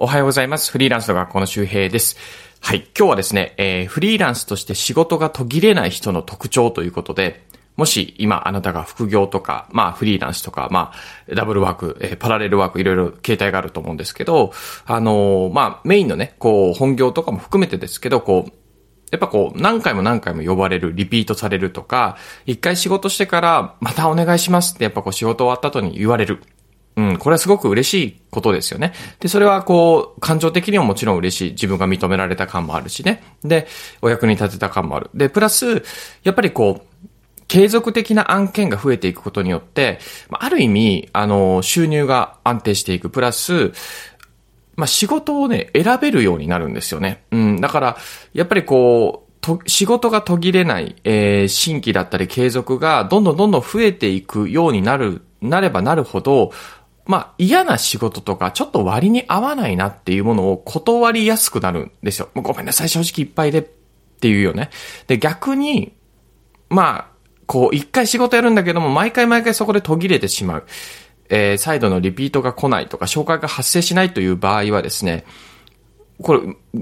おはようございます。フリーランスの学校の周平です。はい。今日はですね、えー、フリーランスとして仕事が途切れない人の特徴ということで、もし今あなたが副業とか、まあフリーランスとか、まあダブルワーク、えー、パラレルワークいろいろ形態があると思うんですけど、あのー、まあメインのね、こう本業とかも含めてですけど、こう、やっぱこう、何回も何回も呼ばれる、リピートされるとか、一回仕事してから、またお願いしますってやっぱこう仕事終わった後に言われる。うん、これはすごく嬉しいことですよね。で、それはこう、感情的にももちろん嬉しい。自分が認められた感もあるしね。で、お役に立てた感もある。で、プラス、やっぱりこう、継続的な案件が増えていくことによって、ある意味、あの、収入が安定していく。プラス、まあ、仕事をね、選べるようになるんですよね。うん、だから、やっぱりこう、と、仕事が途切れない、えー、新規だったり継続がどんどんどんどん増えていくようになる、なればなるほど、まあ、嫌な仕事とか、ちょっと割に合わないなっていうものを断りやすくなるんですよ。もうごめんなさい、正直いっぱいでっていうよね。で、逆に、まあ、こう、一回仕事やるんだけども、毎回毎回そこで途切れてしまう。えー、再度のリピートが来ないとか、紹介が発生しないという場合はですね、これ、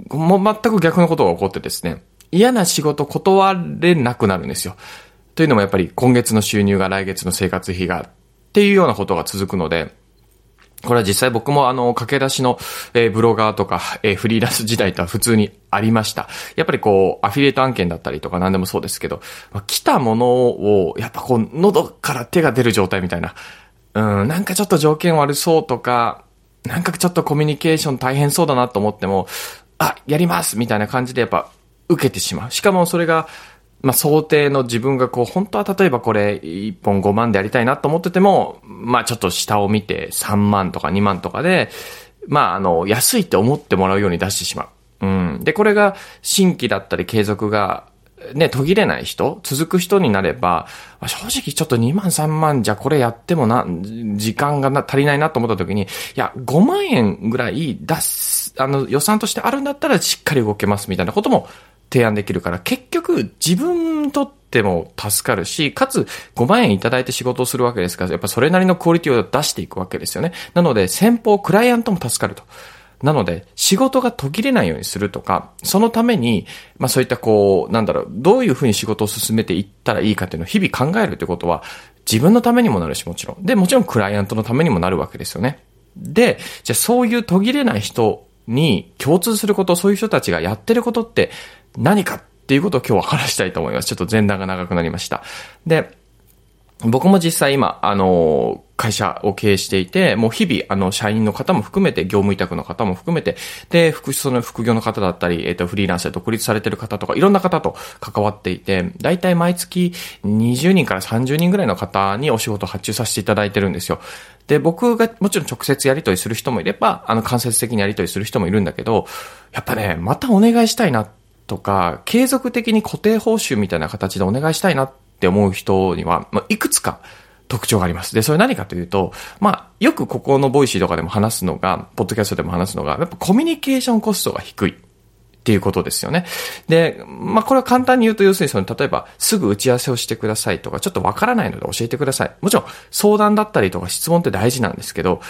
もう全く逆のことが起こってですね、嫌な仕事断れなくなるんですよ。というのもやっぱり今月の収入が来月の生活費がっていうようなことが続くので、これは実際僕もあの、駆け出しの、え、ブロガーとか、え、フリーランス時代とは普通にありました。やっぱりこう、アフィリエイト案件だったりとか何でもそうですけど、ま、来たものを、やっぱこう、喉から手が出る状態みたいな。うん、なんかちょっと条件悪そうとか、なんかちょっとコミュニケーション大変そうだなと思っても、あ、やりますみたいな感じでやっぱ受けてしまう。しかもそれが、まあ、想定の自分がこう、本当は例えばこれ1本5万でやりたいなと思ってても、まあ、ちょっと下を見て3万とか2万とかで、まあ、あの、安いって思ってもらうように出してしまう。うん。で、これが新規だったり継続が、ね、途切れない人、続く人になれば、正直ちょっと2万3万じゃこれやってもな、時間がな足りないなと思った時に、いや、5万円ぐらい出す、あの、予算としてあるんだったらしっかり動けますみたいなことも提案できるから、結局自分にとっても助かるし、かつ5万円いただいて仕事をするわけですから、やっぱそれなりのクオリティを出していくわけですよね。なので、先方、クライアントも助かると。なので、仕事が途切れないようにするとか、そのために、まあそういったこう、なんだろう、どういうふうに仕事を進めていったらいいかっていうのを日々考えるってことは、自分のためにもなるし、もちろん。で、もちろんクライアントのためにもなるわけですよね。で、じゃあそういう途切れない人に共通すること、そういう人たちがやってることって何かっていうことを今日は話したいと思います。ちょっと前段が長くなりました。で、僕も実際今、あの、会社を経営していて、もう日々、あの、社員の方も含めて、業務委託の方も含めて、で、副、その副業の方だったり、えっ、ー、と、フリーランスで独立されてる方とか、いろんな方と関わっていて、だいたい毎月20人から30人ぐらいの方にお仕事を発注させていただいてるんですよ。で、僕がもちろん直接やり取りする人もいれば、あの、間接的にやり取りする人もいるんだけど、やっぱね、またお願いしたいなとか、継続的に固定報酬みたいな形でお願いしたいなって思う人には、まあ、いくつか特徴があります。で、それ何かというと、まあ、よくここの Voicy とかでも話すのが、ポッドキャストでも話すのが、やっぱコミュニケーションコストが低い。っていうことですよね。で、まあ、これは簡単に言うと、要するにその、例えば、すぐ打ち合わせをしてくださいとか、ちょっとわからないので教えてください。もちろん、相談だったりとか質問って大事なんですけど、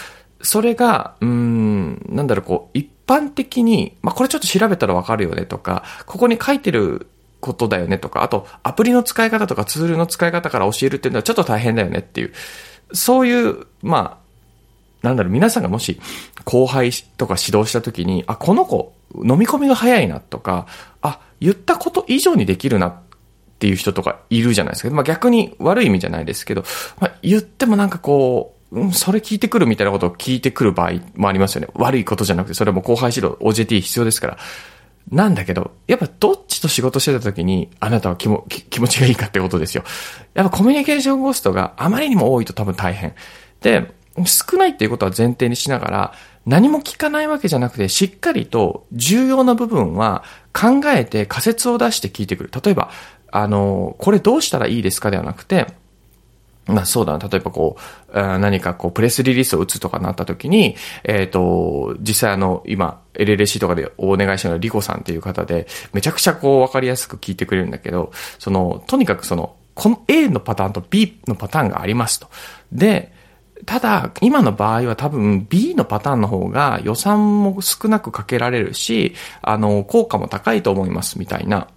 それが、うん、なんだろう、こう、一般的に、まあ、これちょっと調べたらわかるよねとか、ここに書いてることだよねとか、あと、アプリの使い方とかツールの使い方から教えるっていうのはちょっと大変だよねっていう、そういう、まあ、なんだろう、皆さんがもし後輩とか指導した時に、あ、この子、飲み込みが早いなとか、あ、言ったこと以上にできるなっていう人とかいるじゃないですか。まあ逆に悪い意味じゃないですけど、まあ言ってもなんかこう、うん、それ聞いてくるみたいなことを聞いてくる場合もありますよね。悪いことじゃなくて、それも後輩指導、OJT 必要ですから。なんだけど、やっぱどっちと仕事してた時に、あなたは気も気持ちがいいかってことですよ。やっぱコミュニケーションコストがあまりにも多いと多分大変。で、少ないっていうことは前提にしながら、何も聞かないわけじゃなくて、しっかりと重要な部分は考えて仮説を出して聞いてくる。例えば、あの、これどうしたらいいですかではなくて、まあそうだな。例えばこう、何かこう、プレスリリースを打つとかなった時に、えっ、ー、と、実際あの、今、LLC とかでお願いしたのはリコさんっていう方で、めちゃくちゃこう、わかりやすく聞いてくれるんだけど、その、とにかくその、この A のパターンと B のパターンがありますと。で、ただ、今の場合は多分 B のパターンの方が予算も少なくかけられるし、あの、効果も高いと思いますみたいな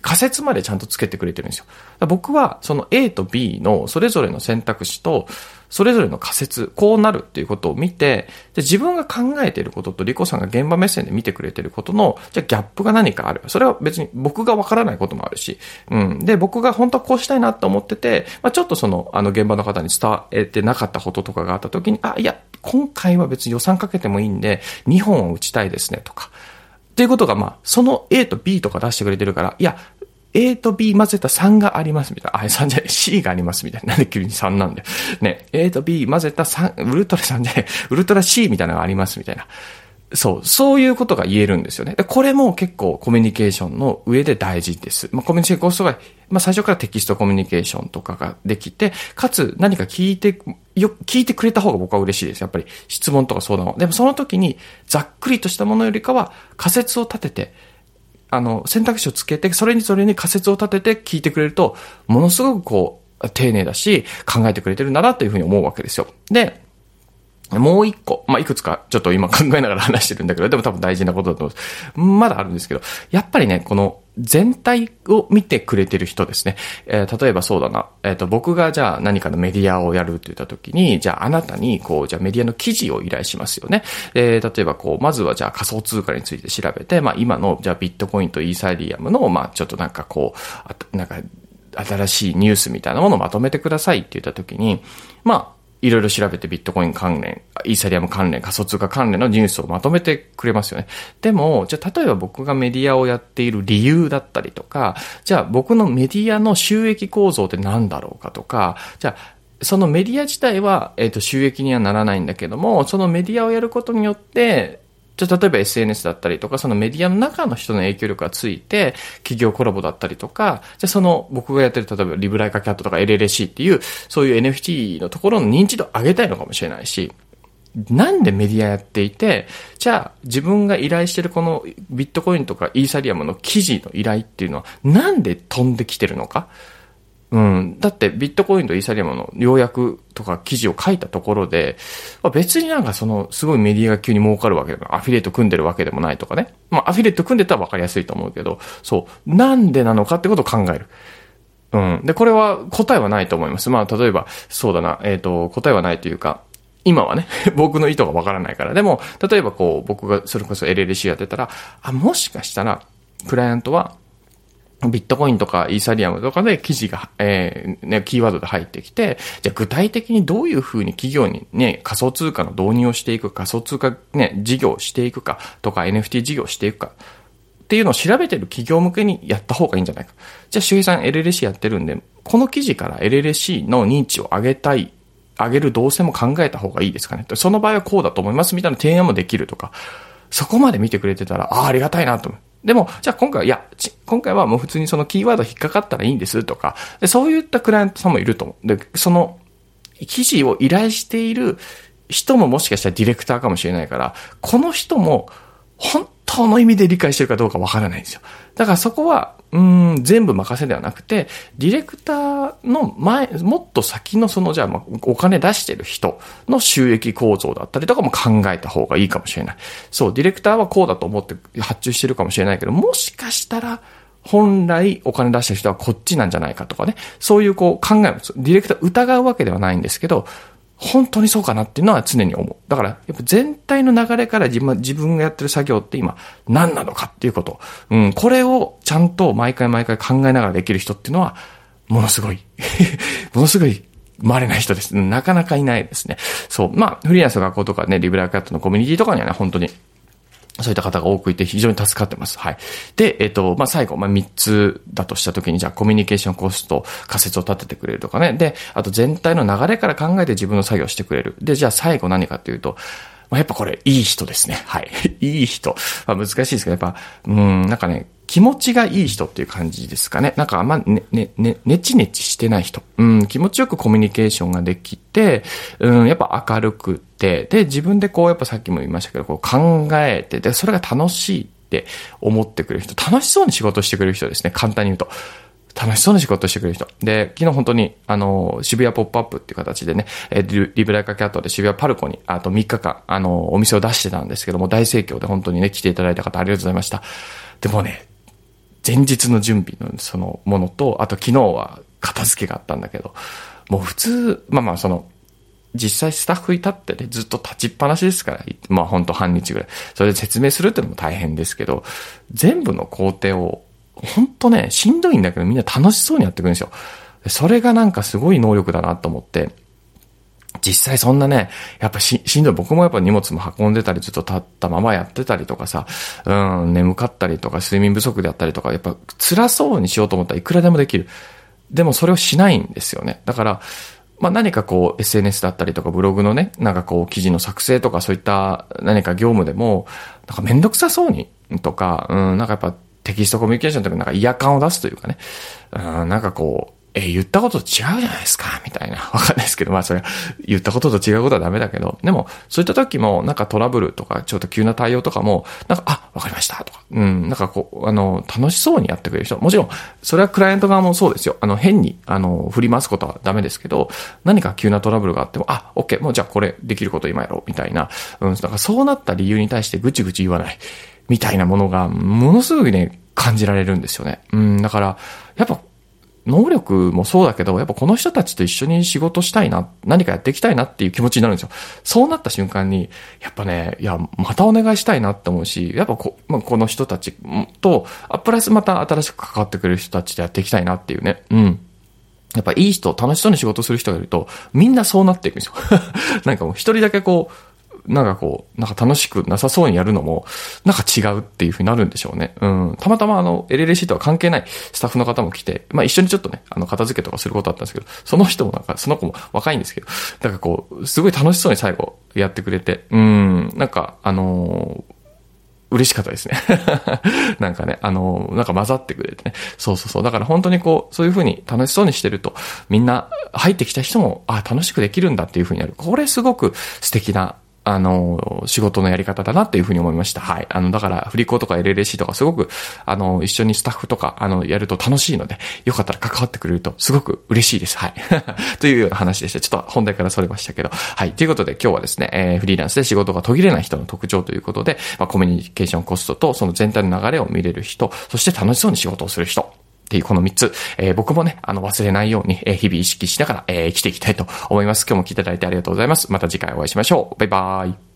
仮説までちゃんとつけてくれてるんですよ。僕はその A と B のそれぞれの選択肢と、それぞれの仮説、こうなるっていうことを見て、で自分が考えていることとリコさんが現場目線で見てくれてることの、じゃあギャップが何かある。それは別に僕がわからないこともあるし、うん。で、僕が本当はこうしたいなと思ってて、まあ、ちょっとその、あの現場の方に伝えてなかったこととかがあった時に、あ、いや、今回は別に予算かけてもいいんで、2本を打ちたいですねとか。っていうことが、まあ、その A と B とか出してくれてるから、いや、A と B 混ぜた3がありますみたいな。あ、3じゃない、C がありますみたいな。なんで急に3なんだよ。ね、A と B 混ぜた3、ウルトラ3じゃない、ウルトラ C みたいなのがありますみたいな。そう、そういうことが言えるんですよね。で、これも結構コミュニケーションの上で大事です。まあ、コミュニケーションコストが、まあ、最初からテキストコミュニケーションとかができて、かつ何か聞いて、よ、聞いてくれた方が僕は嬉しいです。やっぱり質問とか相談を。でもその時にざっくりとしたものよりかは仮説を立てて、あの、選択肢をつけて、それにそれに仮説を立てて聞いてくれると、ものすごくこう、丁寧だし、考えてくれてるんだなというふうに思うわけですよ。で、もう一個、まあ、いくつかちょっと今考えながら話してるんだけど、でも多分大事なことだと思います。まだあるんですけど、やっぱりね、この全体を見てくれてる人ですね。えー、例えばそうだな。えっ、ー、と、僕がじゃあ何かのメディアをやるって言った時に、じゃああなたに、こう、じゃあメディアの記事を依頼しますよね。えー、例えばこう、まずはじゃあ仮想通貨について調べて、まあ今の、じゃあビットコインとイーサリアムの、まあちょっとなんかこう、なんか、新しいニュースみたいなものをまとめてくださいって言った時に、まあ、いろいろ調べてビットコイン関連、イーサリアム関連、仮想通貨関連のニュースをまとめてくれますよね。でも、じゃあ例えば僕がメディアをやっている理由だったりとか、じゃあ僕のメディアの収益構造って何だろうかとか、じゃあそのメディア自体は、えっ、ー、と、収益にはならないんだけども、そのメディアをやることによって、じゃ例えば SNS だったりとか、そのメディアの中の人の影響力がついて、企業コラボだったりとか、じゃその僕がやってる、例えばリブライカキャットとか LLC っていう、そういう NFT のところの認知度を上げたいのかもしれないし、なんでメディアやっていて、じゃあ自分が依頼してるこのビットコインとかイーサリアムの記事の依頼っていうのはなんで飛んできてるのか？うん。だってビットコインとイーサリアムの要約とか記事を書いたところで、まあ、別になんかそのすごいメディアが急に儲かるわけでも、アフィリエイト組んでるわけでもないとかね。まあアフィリエイト組んでたら分かりやすいと思うけど、そう。なんでなのかってことを考える。うん。で、これは答えはないと思います。まあ例えば、そうだな、えっ、ー、と、答えはないというか、今はね、僕の意図がわからないから。でも、例えばこう、僕がそれこそ LLC やってたら、あ、もしかしたら、クライアントは、ビットコインとかイーサリアムとかで記事が、えー、ね、キーワードで入ってきて、じゃあ具体的にどういうふうに企業にね、仮想通貨の導入をしていくか、仮想通貨ね、事業をしていくか、とか NFT 事業をしていくか、っていうのを調べてる企業向けにやった方がいいんじゃないか。じゃあ、周平さん LLC やってるんで、この記事から LLC の認知を上げたい、上げる動線も考えた方がいいですかね。その場合はこうだと思いますみたいな提案もできるとか、そこまで見てくれてたら、ああ、ありがたいなと思う。でも、じゃあ今回は、いや、今回はもう普通にそのキーワード引っかかったらいいんですとか、でそういったクライアントさんもいると思う。で、その、記事を依頼している人ももしかしたらディレクターかもしれないから、この人も本当の意味で理解してるかどうかわからないんですよ。だからそこは、うん、全部任せではなくて、ディレクターの前、もっと先のその、じゃあ、お金出してる人の収益構造だったりとかも考えた方がいいかもしれない。そう、ディレクターはこうだと思って発注してるかもしれないけど、もしかしたら、本来お金出してる人はこっちなんじゃないかとかね。そういうこう考えも、ディレクター疑うわけではないんですけど、本当にそうかなっていうのは常に思う。だから、やっぱ全体の流れから自分自分がやってる作業って今何なのかっていうこと。うん、これをちゃんと毎回毎回考えながらできる人っていうのは、ものすごい ものすごい稀ない人です。なかなかいないですね。そう。まあ、フリーランスの学校とかね、リブラーキャットのコミュニティとかにはね、本当にそういった方が多くいて非常に助かってます。はい。で、えっ、と、まあ、最後、まあ、3つだとしたときに、じゃあコミュニケーションコスト、仮説を立ててくれるとかね。で、あと全体の流れから考えて自分の作業してくれる。で、じゃあ最後何かっていうと、まあ、やっぱこれ、いい人ですね。はい。いい人。まあ、難しいですけど、やっぱ、うん、なんかね、気持ちがいい人っていう感じですかね。なんかあんまね、ね、ね、ねちねちしてない人。うん、気持ちよくコミュニケーションができて、うん、やっぱ明るくて、で、自分でこう、やっぱさっきも言いましたけど、こう考えて、で、それが楽しいって思ってくれる人、楽しそうに仕事してくれる人ですね。簡単に言うと。楽しそうに仕事してくれる人。で、昨日本当に、あの、渋谷ポップアップっていう形でね、えリリブライカキャットで渋谷パルコに、あと3日間、あの、お店を出してたんですけども、大盛況で本当にね、来ていただいた方ありがとうございました。でもね、前日の準備のそのものと、あと昨日は片付けがあったんだけど、もう普通、まあまあその、実際スタッフいたってね、ずっと立ちっぱなしですから、まあほんと半日ぐらい。それで説明するってのも大変ですけど、全部の工程を、ほんとね、しんどいんだけどみんな楽しそうにやってくるんですよ。それがなんかすごい能力だなと思って、実際そんなね、やっぱし、しんどい。僕もやっぱ荷物も運んでたり、ずっと立ったままやってたりとかさ、うん、眠かったりとか、睡眠不足であったりとか、やっぱ辛そうにしようと思ったらいくらでもできる。でもそれをしないんですよね。だから、まあ、何かこう SNS だったりとかブログのね、なんかこう記事の作成とかそういった何か業務でも、なんかめんどくさそうにとか、うん、なんかやっぱテキストコミュニケーションとかなんか嫌感を出すというかね、うん、なんかこう、え、言ったことと違うじゃないですか、みたいな。わかんないですけど、まあそれ、言ったことと違うことはダメだけど、でも、そういった時も、なんかトラブルとか、ちょっと急な対応とかも、なんか、あ、わかりました、とか、うん、なんかこう、あの、楽しそうにやってくれる人。もちろん、それはクライアント側もそうですよ。あの、変に、あの、振り回すことはダメですけど、何か急なトラブルがあっても、あ、オッケー、もうじゃあこれできること今やろう、みたいな。うん、だかそうなった理由に対してぐちぐち言わない、みたいなものが、ものすごいね、感じられるんですよね。うん、だから、やっぱ能力もそうだけど、やっぱこの人たちと一緒に仕事したいな、何かやっていきたいなっていう気持ちになるんですよ。そうなった瞬間に、やっぱね、いや、またお願いしたいなって思うし、やっぱこ,、まあ、この人たちと、あ、プラスまた新しく関わってくれる人たちでやっていきたいなっていうね。うん。やっぱいい人、楽しそうに仕事する人がいると、みんなそうなっていくんですよ。なんかもう一人だけこう、なんかこう、なんか楽しくなさそうにやるのも、なんか違うっていう風になるんでしょうね。うん。たまたまあの、LLC とは関係ないスタッフの方も来て、まあ一緒にちょっとね、あの、片付けとかすることあったんですけど、その人もなんか、その子も若いんですけど、なんかこう、すごい楽しそうに最後やってくれて、うん、なんか、あのー嬉しかったですね なんかね、あの、なんか混ざってくれてね。そうそうそう。だから本当にこう、そういう風に楽しそうにしてると、みんな入ってきた人も、あ、楽しくできるんだっていう風になる。これすごく素敵なあの、仕事のやり方だなっていうふうに思いました。はい。あの、だから、振り子とか LLC とかすごく、あの、一緒にスタッフとか、あの、やると楽しいので、よかったら関わってくれるとすごく嬉しいです。はい。というような話でした。ちょっと本題からそれましたけど。はい。ということで今日はですね、えー、フリーランスで仕事が途切れない人の特徴ということで、まあ、コミュニケーションコストとその全体の流れを見れる人、そして楽しそうに仕事をする人。っていうこの3つ、えー、僕もね、あの、忘れないように、えー、日々意識しながら、えー、生きていきたいと思います。今日も聞いていただいてありがとうございます。また次回お会いしましょう。バイバーイ。